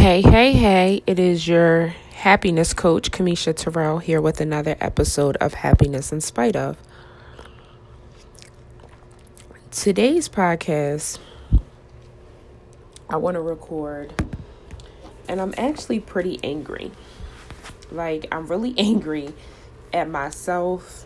Hey, hey, hey, it is your happiness coach, Kamisha Terrell, here with another episode of Happiness in Spite of. Today's podcast, I want to record, and I'm actually pretty angry. Like, I'm really angry at myself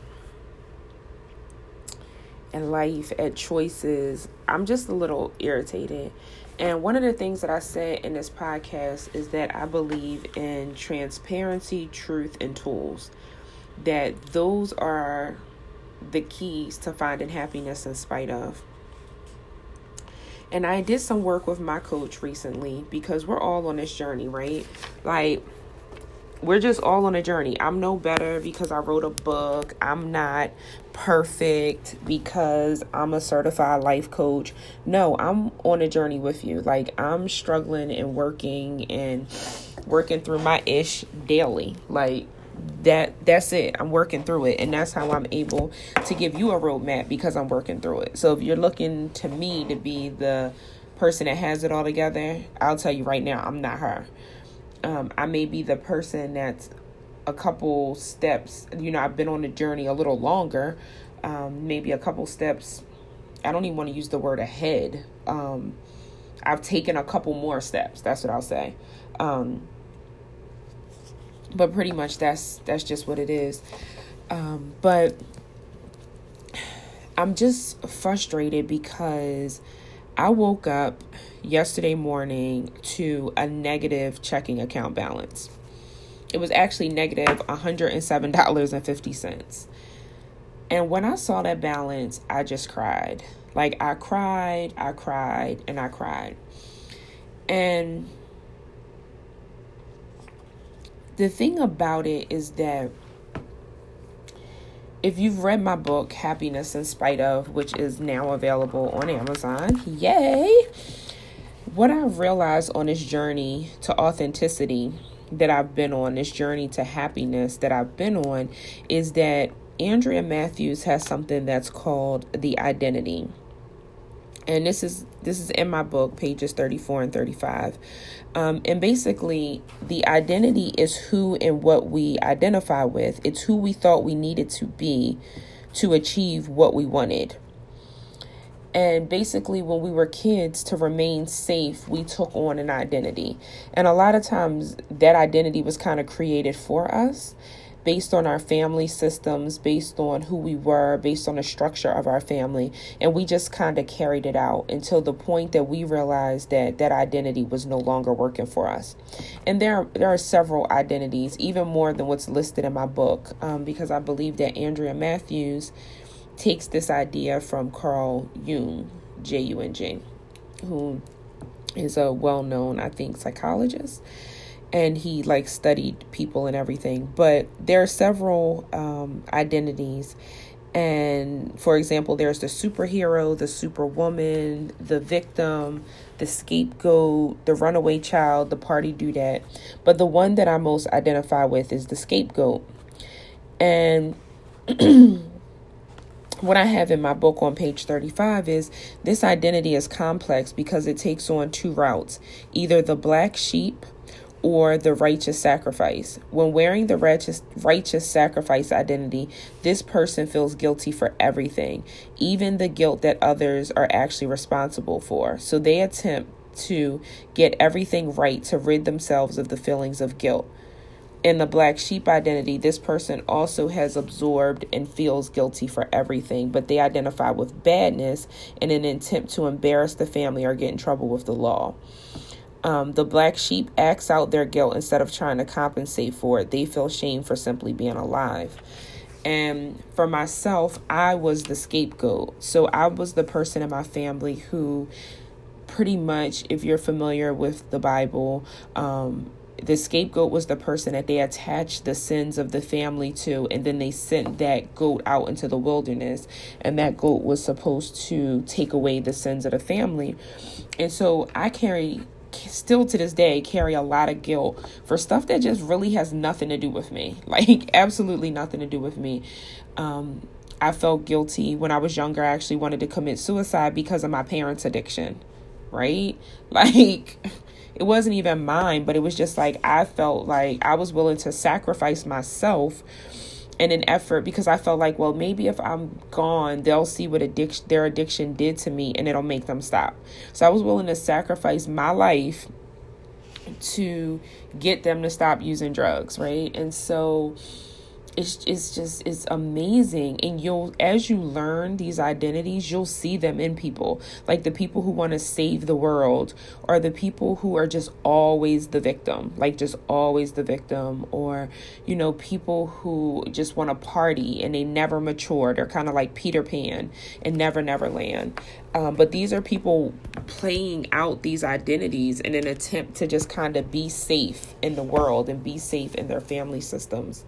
and life, at choices. I'm just a little irritated and one of the things that I said in this podcast is that I believe in transparency, truth, and tools. That those are the keys to finding happiness in spite of. And I did some work with my coach recently because we're all on this journey, right? Like, we're just all on a journey. I'm no better because I wrote a book. I'm not perfect because I'm a certified life coach. No, I'm on a journey with you. Like I'm struggling and working and working through my ish daily. Like that that's it. I'm working through it and that's how I'm able to give you a roadmap because I'm working through it. So if you're looking to me to be the person that has it all together, I'll tell you right now, I'm not her um, I may be the person that's a couple steps, you know, I've been on the journey a little longer, um, maybe a couple steps. I don't even want to use the word ahead. Um, I've taken a couple more steps. That's what I'll say. Um, but pretty much that's that's just what it is. Um, but I'm just frustrated because I woke up yesterday morning to a negative checking account balance. It was actually negative $107.50. And when I saw that balance, I just cried. Like I cried, I cried, and I cried. And the thing about it is that if you've read my book, Happiness in Spite of, which is now available on Amazon, yay! What I've realized on this journey to authenticity that I've been on, this journey to happiness that I've been on, is that Andrea Matthews has something that's called the identity. And this is this is in my book pages 34 and 35 um, and basically the identity is who and what we identify with. It's who we thought we needed to be to achieve what we wanted and basically when we were kids to remain safe we took on an identity and a lot of times that identity was kind of created for us based on our family systems, based on who we were, based on the structure of our family. And we just kind of carried it out until the point that we realized that that identity was no longer working for us. And there, there are several identities, even more than what's listed in my book, um, because I believe that Andrea Matthews takes this idea from Carl Jung, J U N G, who is a well known, I think, psychologist. And he like studied people and everything. But there are several um, identities. And for example there's the superhero the superwoman the victim the scapegoat the runaway child the party dudette. But the one that i most identify with is the scapegoat. And what I have in my book on page 35 is this identity is complex because it takes on two routes either the black sheep or the righteous sacrifice. When wearing the righteous righteous sacrifice identity, this person feels guilty for everything, even the guilt that others are actually responsible for. So they attempt to get everything right to rid themselves of the feelings of guilt. In the black sheep identity, this person also has absorbed and feels guilty for everything, but they identify with badness in an attempt to embarrass the family or get in trouble with the law. Um, the black sheep acts out their guilt instead of trying to compensate for it. They feel shame for simply being alive. And for myself, I was the scapegoat. So I was the person in my family who, pretty much, if you're familiar with the Bible, um, the scapegoat was the person that they attached the sins of the family to, and then they sent that goat out into the wilderness, and that goat was supposed to take away the sins of the family. And so I carry still to this day carry a lot of guilt for stuff that just really has nothing to do with me. Like absolutely nothing to do with me. Um, I felt guilty when I was younger. I actually wanted to commit suicide because of my parents' addiction. Right? Like it wasn't even mine, but it was just like I felt like I was willing to sacrifice myself in an effort because I felt like, well, maybe if I'm gone, they'll see what addiction their addiction did to me and it'll make them stop. So I was willing to sacrifice my life to get them to stop using drugs, right? And so it's it's just it's amazing. And you'll as you learn these identities you'll see them in people. Like the people who want to save the world or the people who are just always the victim. Like just always the victim. Or you know people who just want to party and they never mature they're kind of like peter pan and never never land. Um, but these are people playing out these identities in an attempt to just kind of be safe in the world and be safe in their family systems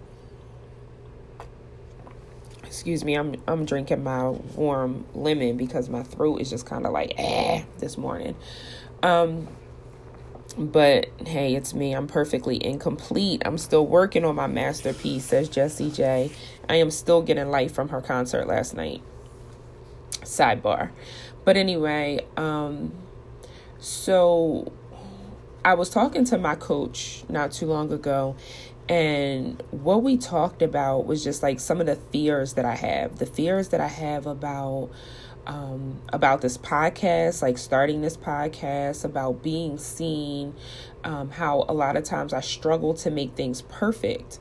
excuse me, I'm I'm drinking my warm lemon because my throat is just kind of like eh this morning. Um but hey, it's me. I'm perfectly incomplete. I'm still working on my masterpiece, says Jessie J. I am still getting light from her concert last night. Sidebar. But anyway, um so I was talking to my coach not too long ago and what we talked about was just like some of the fears that I have, the fears that I have about um, about this podcast, like starting this podcast, about being seen, um, how a lot of times I struggle to make things perfect.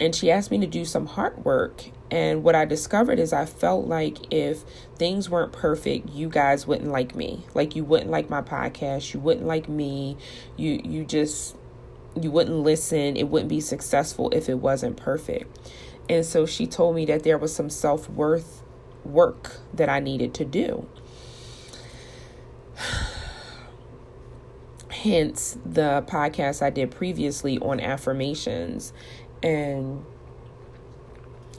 And she asked me to do some heart work. And what I discovered is I felt like if things weren't perfect, you guys wouldn't like me. Like you wouldn't like my podcast, you wouldn't like me. You you just you wouldn't listen, it wouldn't be successful if it wasn't perfect. And so she told me that there was some self worth work that I needed to do. Hence the podcast I did previously on affirmations and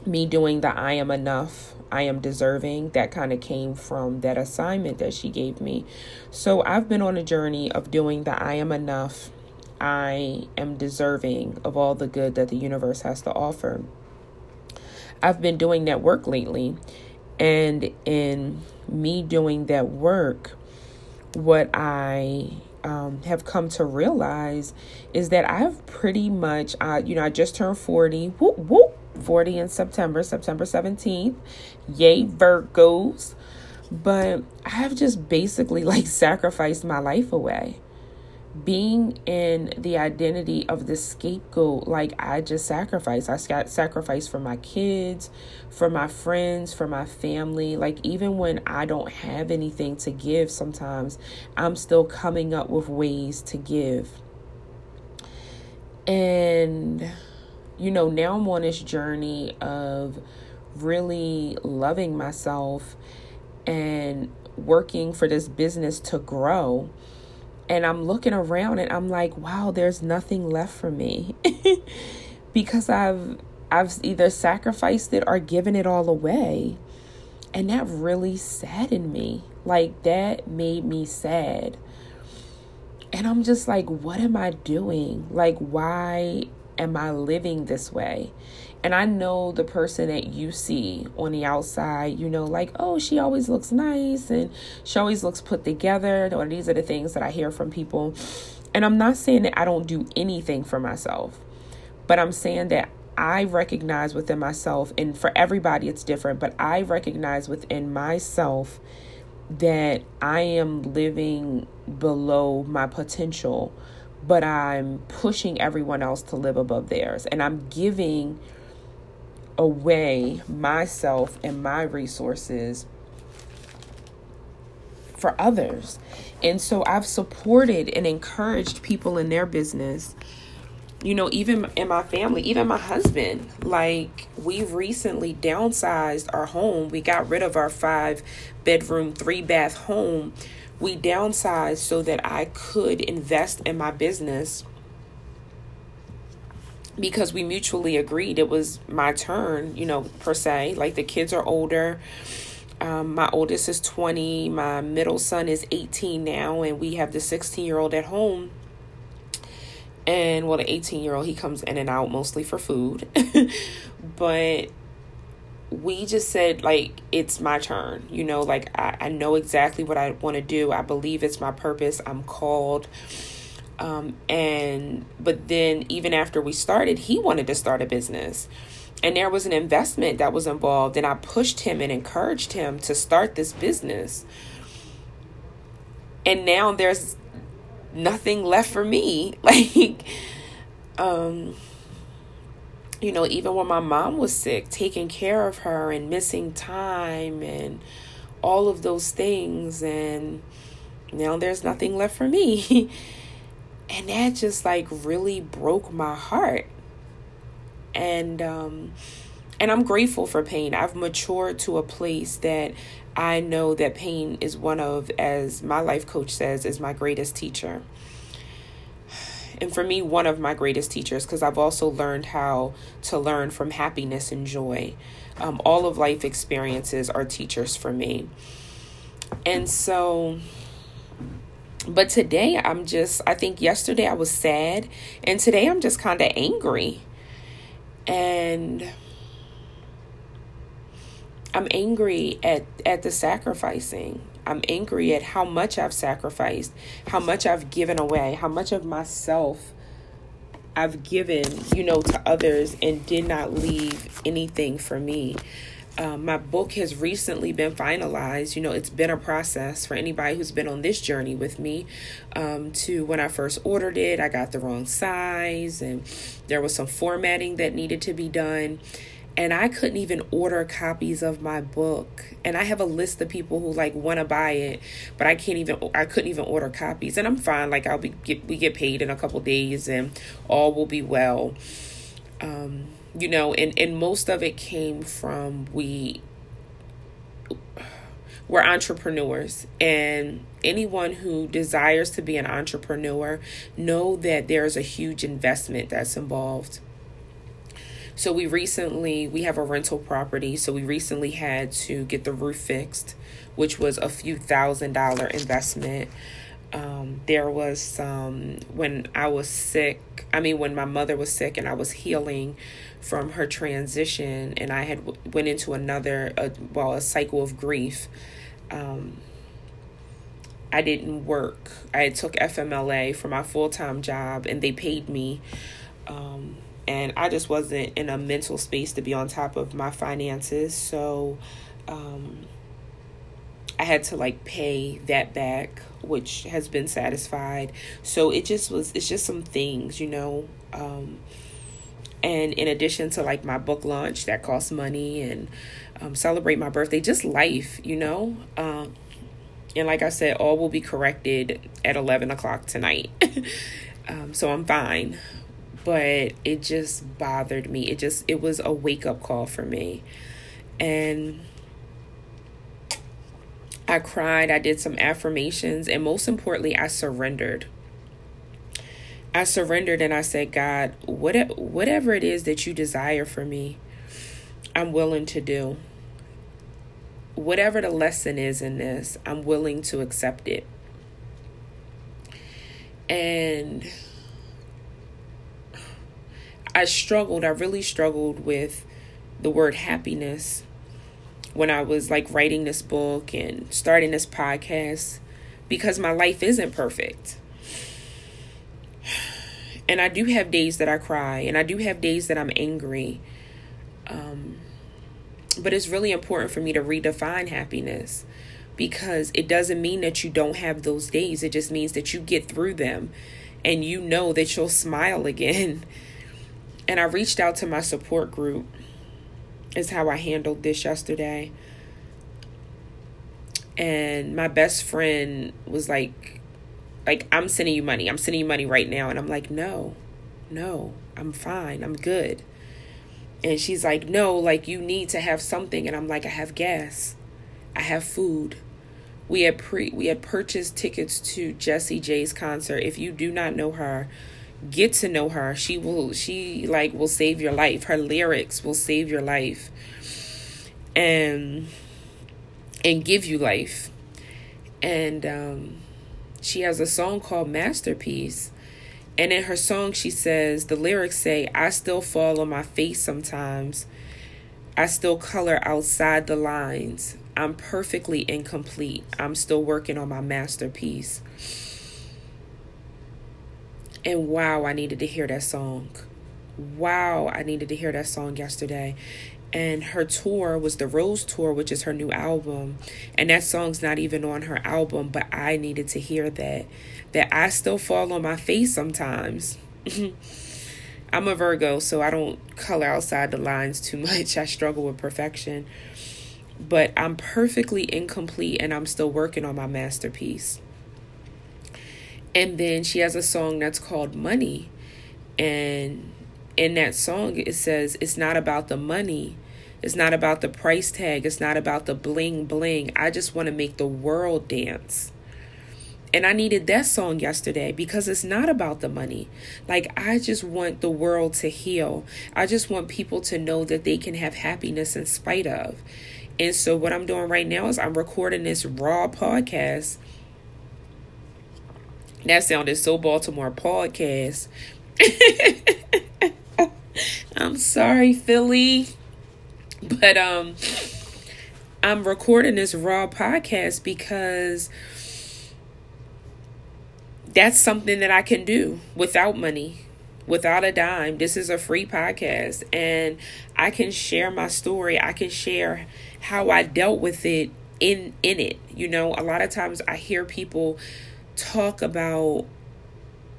me doing the I am enough, I am deserving, that kind of came from that assignment that she gave me. So I've been on a journey of doing the I am enough I am deserving of all the good that the universe has to offer. I've been doing that work lately, and in me doing that work, what I um, have come to realize is that I've pretty much, uh, you know, I just turned 40, whoop, whoop, 40 in September, September 17th. Yay, Virgos. But I've just basically like sacrificed my life away being in the identity of the scapegoat like i just sacrificed i got sacrificed for my kids for my friends for my family. Like even when i don't have anything to give sometimes i'm still coming up with ways to give. And you know now i'm on this journey of really loving myself and working for this business to grow and I'm looking around and I'm like, wow, there's nothing left for me. because I've I've either sacrificed it or given it all away. And that really saddened me. Like that made me sad. And I'm just like, what am I doing? Like why am I living this way? And I know the person that you see on the outside, you know, like, oh, she always looks nice and she always looks put together. Or these are the things that I hear from people. And I'm not saying that I don't do anything for myself, but I'm saying that I recognize within myself, and for everybody it's different, but I recognize within myself that I am living below my potential, but I'm pushing everyone else to live above theirs. And I'm giving away myself and my resources for others. And so I've supported and encouraged people in their business. You know, even in my family, even my husband, like we've recently downsized our home. We got rid of our five bedroom, three bath home. We downsized so that I could invest in my business because we mutually agreed it was my turn, you know, per se. Like the kids are older. Um, my oldest is 20, my middle son is 18 now, and we have the 16 year old at home. And well, the 18 year old, he comes in and out mostly for food. but we just said, like, it's my turn, you know, like I, I know exactly what I want to do. I believe it's my purpose. I'm called Um, and but then even after we started, he wanted to start a business. And there was an investment that was involved, and I pushed him and encouraged him to start this business. And now there's nothing left for me. Like, um, you know, even when my mom was sick, taking care of her and missing time and all of those things. And now there's nothing left for me. and that just like really broke my heart. And, um, and I'm grateful for pain. I've matured to a place that I know that pain is one of, as my life coach says, is my greatest teacher and for me, one of my greatest teachers, because I've also learned how to learn from happiness and joy. Um, all of life experiences are teachers for me. And so, but today I'm just, I think yesterday I was sad, and today I'm just kind of angry. And I'm angry at, at the sacrificing I'm angry at how much I've sacrificed, how much I've given away, how much of myself I've given, you know, to others and did not leave anything for me. Um, my book has recently been finalized. You know, it's been a process for anybody who's been on this journey with me. Um, to when I first ordered it, I got the wrong size, and there was some formatting that needed to be done and I couldn't even order copies of my book. And I have a list of people who like want to buy it, but I can't even I couldn't even order copies. And I'm fine like I'll be get we get paid in a couple days and all will be well. Um you know, and and most of it came from we we're entrepreneurs and anyone who desires to be an entrepreneur know that there's a huge investment that's involved so we recently we have a rental property, so we recently had to get the roof fixed, which was a few thousand dollar investment. Um, there was some when I was sick. I mean, when my mother was sick and I was healing from her transition, and I had went into another, uh, well, a cycle of grief. Um, I didn't work. I took FMLA for my full time job, and they paid me. Um, and I just wasn't in a mental space to be on top of my finances. So um, I had to like pay that back, which has been satisfied. So it just was, it's just some things, you know. Um, and in addition to like my book launch that costs money and um, celebrate my birthday, just life, you know. Um, and like I said, all will be corrected at 11 o'clock tonight. um, so I'm fine but it just bothered me. It just it was a wake up call for me. And I cried, I did some affirmations, and most importantly, I surrendered. I surrendered and I said, God, whatever whatever it is that you desire for me, I'm willing to do. Whatever the lesson is in this, I'm willing to accept it. And I struggled, I really struggled with the word happiness when I was like writing this book and starting this podcast because my life isn't perfect. And I do have days that I cry and I do have days that I'm angry. Um, but it's really important for me to redefine happiness because it doesn't mean that you don't have those days. It just means that you get through them and you know that you'll smile again and I reached out to my support group, is how I handled this yesterday. And my best friend was like, like, I'm sending you money. I'm sending you money right now. And I'm like, no, no, I'm fine. I'm good. And she's like, no, like, you need to have something. And I'm like, I have gas. I have food. We had pre we had purchased tickets to Jessie J's concert. If you do not know her, get to know her. She will she like will save your life. Her lyrics will save your life and and give you life. And um she has a song called masterpiece. And in her song she says the lyrics say i still fall on my face sometimes. I still color outside the lines. I'm perfectly incomplete. I'm still working on my masterpiece And wow, I needed to hear that song. Wow, I needed to hear that song yesterday. And her tour was the Rose Tour, which is her new album. And that song's not even on her album, but I needed to hear that. That I still fall on my face sometimes. I'm a Virgo, so I don't color outside the lines too much. I struggle with perfection. But I'm perfectly incomplete and I'm still working on my masterpiece. And then she has a song that's called Money. And in that song, it says, It's not about the money. It's not about the price tag. It's not about the bling bling. I just want to make the world dance. And I needed that song yesterday because it's not about the money. Like, I just want the world to heal. I just want people to know that they can have happiness in spite of. And so, what I'm doing right now is I'm recording this raw podcast. That sounded so Baltimore podcast. I'm sorry, Philly. But um I'm recording this raw podcast because that's something that I can do without money, without a dime. This is a free podcast and I can share my story. I can share how I dealt with it in in it. You know, a lot of times I hear people talk about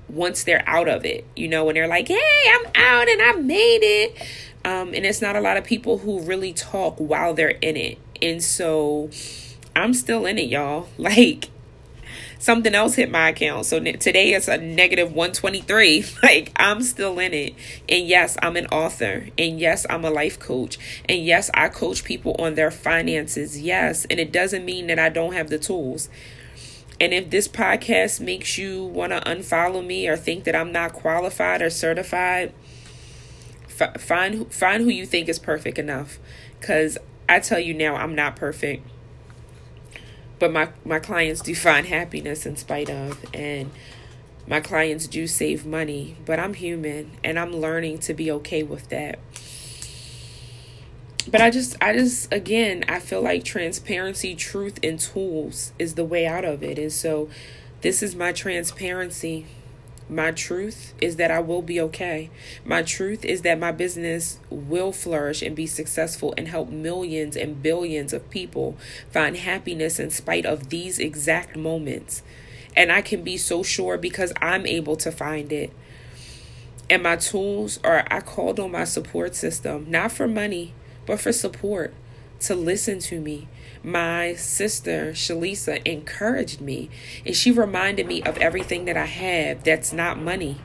once they're out of it, you know, when they're like, "Hey, I'm out and I made it." Um and it's not a lot of people who really talk while they're in it. And so I'm still in it, y'all. Like something else hit my account. So today it's a negative 123. Like I'm still in it. And yes, I'm an author. And yes, I'm a life coach. And yes, I coach people on their finances. Yes. And it doesn't mean that I don't have the tools. And if this podcast makes you want to unfollow me or think that I'm not qualified or certified, f- find find who you think is perfect enough. Cuz I tell you now I'm not perfect. But my my clients do find happiness in spite of and my clients do save money but i'm human and i'm learning to be okay with that but i just i just again i feel like transparency truth and tools is the way out of it and so this is my transparency my truth is that I will be okay. My truth is that my business will flourish and be successful and help millions and billions of people find happiness in spite of these exact moments. And I can be so sure because I'm able to find it. And my tools are I called on my support system, not for money, but for support to listen to me, my sister Shalisa encouraged me and she reminded me of everything that I have that's not money.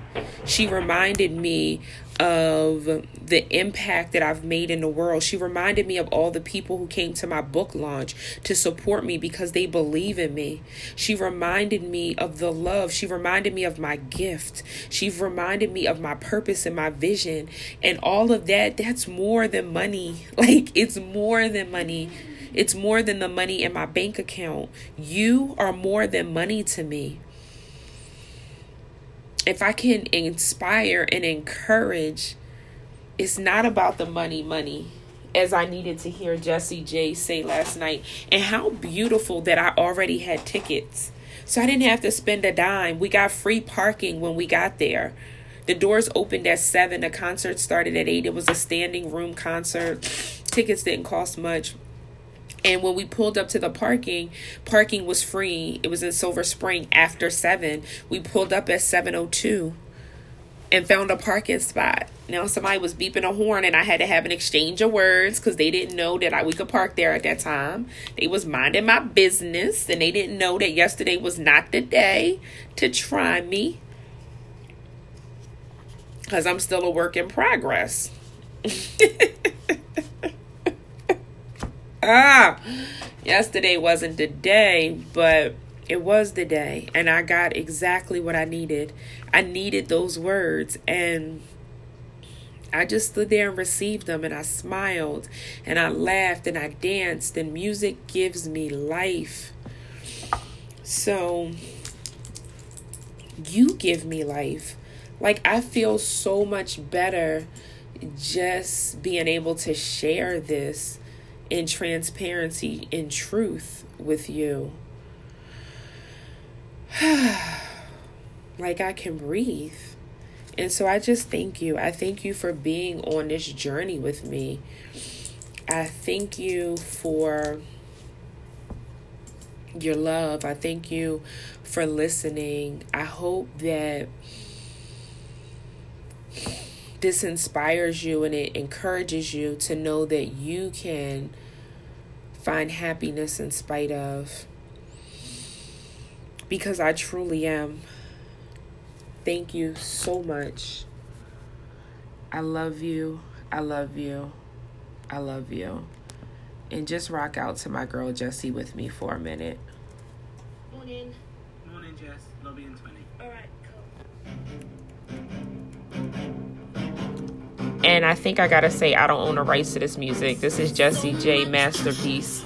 She reminded me of the impact that I've made in the world. She reminded me of all the people who came to my book launch to support me because they believe in me. She reminded me of the love. She reminded me of my gift. She reminded me of my purpose and my vision. And all of that, that's more than money. Like, it's more than money. It's more than the money in my bank account. You are more than money to me. If I can inspire and encourage, it's not about the money, money, as I needed to hear Jessie J say last night. And how beautiful that I already had tickets. So I didn't have to spend a dime. We got free parking when we got there. The doors opened at 7. The concert started at 8. It was a standing room concert. Tickets didn't cost much. And when we pulled up to the parking, parking was free. It was in Silver Spring after 7. We pulled up at 702 and found a parking spot. Now somebody was beeping a horn and I had to have an exchange of words cuz they didn't know that I we could park there at that time. They was minding my business and they didn't know that yesterday was not the day to try me. Cuz I'm still a work in progress. ah, yesterday wasn't the day, but it was the day. And I got exactly what I needed. I needed those words. And I just stood there and received them. And I smiled and I laughed and I danced. And music gives me life. So you give me life. Like, I feel so much better just being able to share this in transparency, in truth with you. like I can breathe. And so I just thank you. I thank you for being on this journey with me. I thank you for your love. I thank you for listening. I hope that this inspires you and it encourages you to know that you can find happiness in spite of. Because I truly am. Thank you so much. I love you. I love you. I love you. And just rock out to my girl Jessie with me for a minute. Morning. And I think I gotta say, I don't own the rights to this music. This is Jessie J Masterpiece.